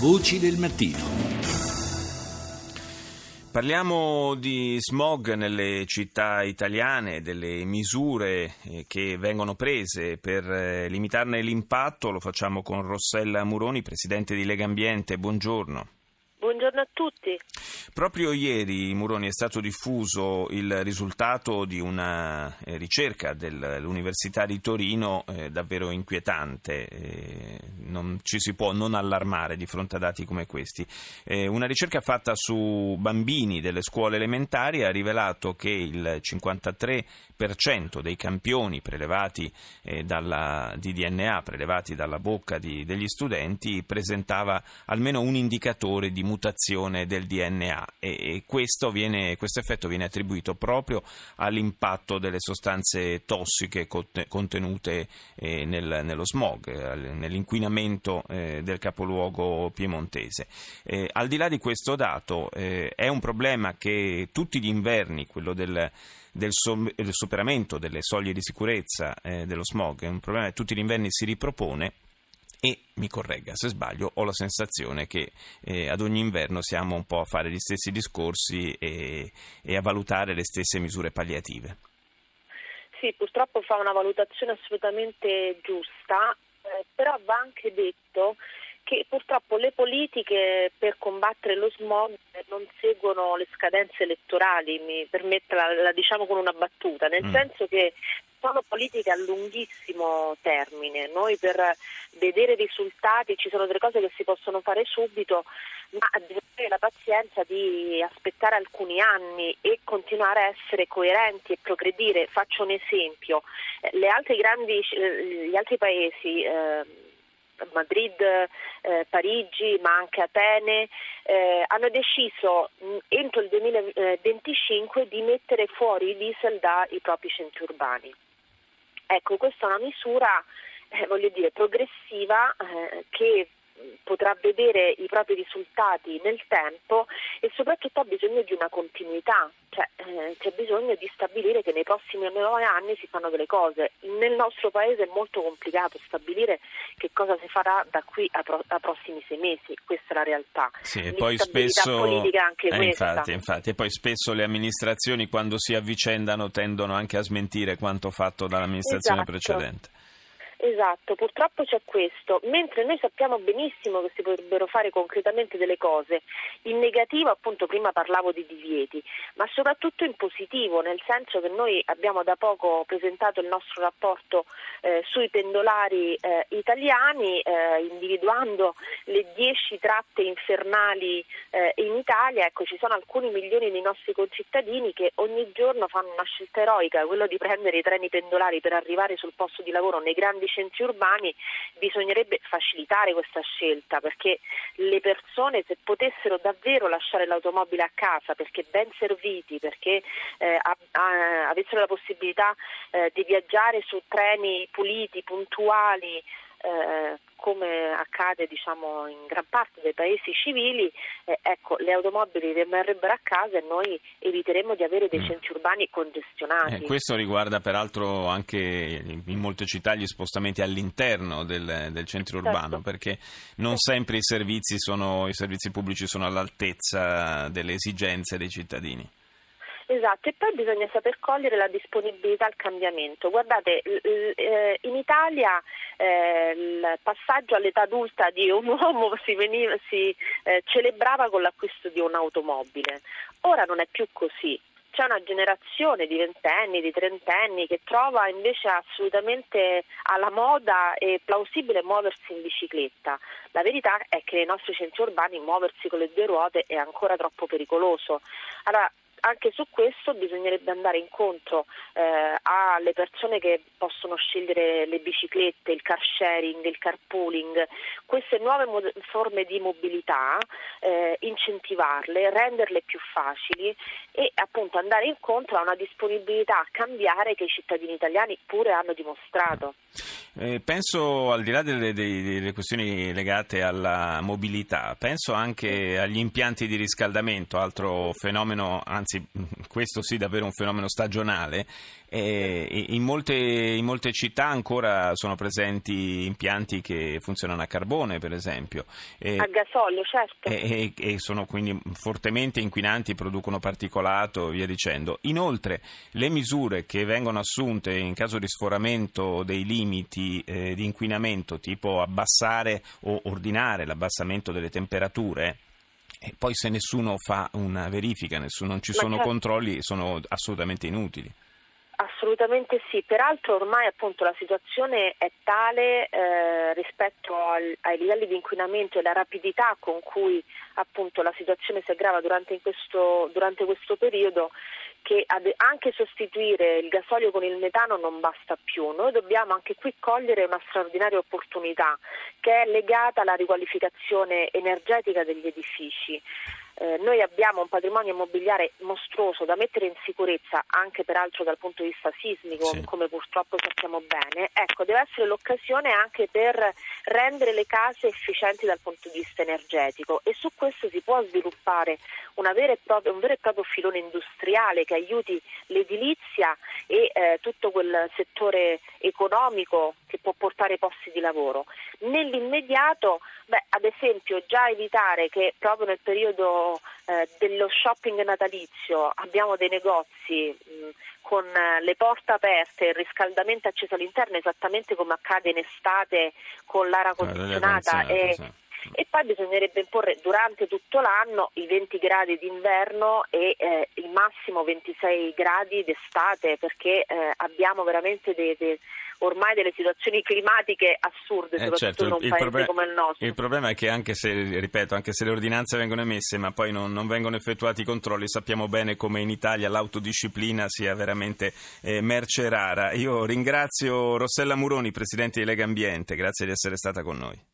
Voci del mattino. Parliamo di smog nelle città italiane, delle misure eh, che vengono prese per eh, limitarne l'impatto. Lo facciamo con Rossella Muroni, presidente di Lega Ambiente. Buongiorno. Buongiorno a tutti. Proprio ieri, Muroni, è stato diffuso il risultato di una eh, ricerca dell'Università di Torino eh, davvero inquietante. Eh, non ci si può non allarmare di fronte a dati come questi. Eh, una ricerca fatta su bambini delle scuole elementari ha rivelato che il 53% dei campioni prelevati eh, dalla, di DNA, prelevati dalla bocca di, degli studenti, presentava almeno un indicatore di mutazione mutazione del DNA e, questo, viene, questo, effetto viene attribuito proprio all'impatto delle sostanze tossiche contenute eh, nel, nello smog, nell'inquinamento eh, del capoluogo piemontese. Eh, al di là di questo dato è un problema che tutti gli inverni, quello del del, superamento delle soglie di sicurezza eh, dello smog, è un problema che tutti gli inverni si ripropone e mi corregga se sbaglio, ho la sensazione che eh, ad ogni inverno siamo un po' a fare gli stessi discorsi e, e a valutare le stesse misure palliative. Sì, purtroppo fa una valutazione assolutamente giusta, eh, però va anche detto che purtroppo le politiche per combattere lo smog non seguono le scadenze elettorali, mi permetta la, la diciamo con una battuta, nel mm. senso che sono politiche a lunghissimo termine. Noi per vedere risultati ci sono delle cose che si possono fare subito, ma bisogna avere la pazienza di aspettare alcuni anni e continuare a essere coerenti e progredire. Faccio un esempio. Eh, grandi, eh, gli altri paesi eh, Madrid, Parigi, ma anche Atene, hanno deciso mh, entro il 2025 di mettere fuori i diesel dai propri centri urbani. Ecco, questa è una misura eh, voglio dire, progressiva eh, che potrà vedere i propri risultati nel tempo e soprattutto ha bisogno di una continuità, cioè eh, c'è bisogno di stabilire che nei prossimi nove anni si fanno delle cose. Nel nostro paese è molto complicato stabilire che cosa si farà da qui a, pro- a prossimi sei mesi, questa è la realtà. Sì, e poi spesso eh, infatti, infatti, e poi spesso le amministrazioni quando si avvicendano tendono anche a smentire quanto fatto dall'amministrazione esatto. precedente. Esatto, purtroppo c'è questo, mentre noi sappiamo benissimo che si potrebbero fare concretamente delle cose, in negativo appunto prima parlavo di divieti, ma soprattutto in positivo, nel senso che noi abbiamo da poco presentato il nostro rapporto eh, sui pendolari eh, italiani, eh, individuando le 10 tratte infernali eh, in Italia, ecco ci sono alcuni milioni dei nostri concittadini che ogni giorno fanno una scelta eroica, quello di prendere i treni pendolari per arrivare sul posto di lavoro nei grandi centri urbani bisognerebbe facilitare questa scelta perché le persone se potessero davvero lasciare l'automobile a casa perché ben serviti, perché eh, a, a, avessero la possibilità eh, di viaggiare su treni puliti, puntuali, eh, come accade diciamo, in gran parte dei paesi civili, eh, ecco, le automobili rimarrebbero a casa e noi eviteremmo di avere dei mm. centri urbani congestionati. Eh, questo riguarda peraltro anche in molte città gli spostamenti all'interno del, del centro certo. urbano, perché non sempre i servizi, sono, i servizi pubblici sono all'altezza delle esigenze dei cittadini. Esatto, e poi bisogna saper cogliere la disponibilità al cambiamento. Guardate, eh, in Italia eh, il passaggio all'età adulta di un uomo si, veniva, si eh, celebrava con l'acquisto di un'automobile. Ora non è più così c'è una generazione di ventenni, di trentenni che trova invece assolutamente alla moda e plausibile muoversi in bicicletta. La verità è che nei nostri centri urbani muoversi con le due ruote è ancora troppo pericoloso. Allora, anche su questo bisognerebbe andare incontro eh, alle persone che possono scegliere le biciclette, il car sharing, il carpooling, queste nuove mo- forme di mobilità, eh, incentivarle, renderle più facili e appunto andare incontro a una disponibilità a cambiare che i cittadini italiani pure hanno dimostrato. Eh, penso al di là delle, delle, questioni legate alla mobilità, penso anche agli impianti di riscaldamento, altro fenomeno, anzi questo sì davvero un fenomeno stagionale Eh, in, molte, in, molte, città ancora sono presenti impianti che funzionano a carbone, per esempio. Eh, a gasolio, certo. E, e, sono quindi fortemente inquinanti, producono particolato e via dicendo. Inoltre, le misure che vengono assunte in caso di sforamento dei limiti eh, di inquinamento, tipo abbassare o ordinare l'abbassamento delle temperature, e poi se nessuno fa una verifica, nessuno, non ci sono certo. controlli, sono assolutamente inutili. Assolutamente sì, peraltro ormai appunto la situazione è tale eh, rispetto al, ai livelli di inquinamento e la rapidità con cui appunto la situazione si aggrava durante questo, durante questo periodo che anche sostituire il gasolio con il metano non basta più. Noi dobbiamo anche qui cogliere una straordinaria opportunità che è legata alla riqualificazione energetica degli edifici. Eh, noi abbiamo un patrimonio immobiliare mostruoso da mettere in sicurezza anche peraltro dal punto di vista sismico, sì. come purtroppo sappiamo bene. Ecco, deve essere l'occasione anche per rendere le case efficienti dal punto di vista energetico e su questo si può sviluppare propria, un vero e proprio filone industriale che aiuti l'edilizia e eh, tutto quel settore economico che può portare posti di lavoro. Nell'immediato, beh, ad esempio, già evitare che proprio nel periodo eh, dello shopping natalizio abbiamo dei negozi mh, con le porte aperte e il riscaldamento acceso all'interno, esattamente come accade in estate con l'aria condizionata. E, e poi bisognerebbe imporre durante tutto l'anno i 20 gradi d'inverno e eh, il massimo 26 gradi d'estate perché eh, abbiamo veramente dei, dei ormai delle situazioni climatiche assurde, eh soprattutto certo, in un paese problem- come il nostro. Il problema è che anche se, ripeto, anche se le ordinanze vengono emesse ma poi non, non vengono effettuati i controlli, sappiamo bene come in Italia l'autodisciplina sia veramente eh, merce rara. Io ringrazio Rossella Muroni, Presidente di Lega Ambiente, grazie di essere stata con noi.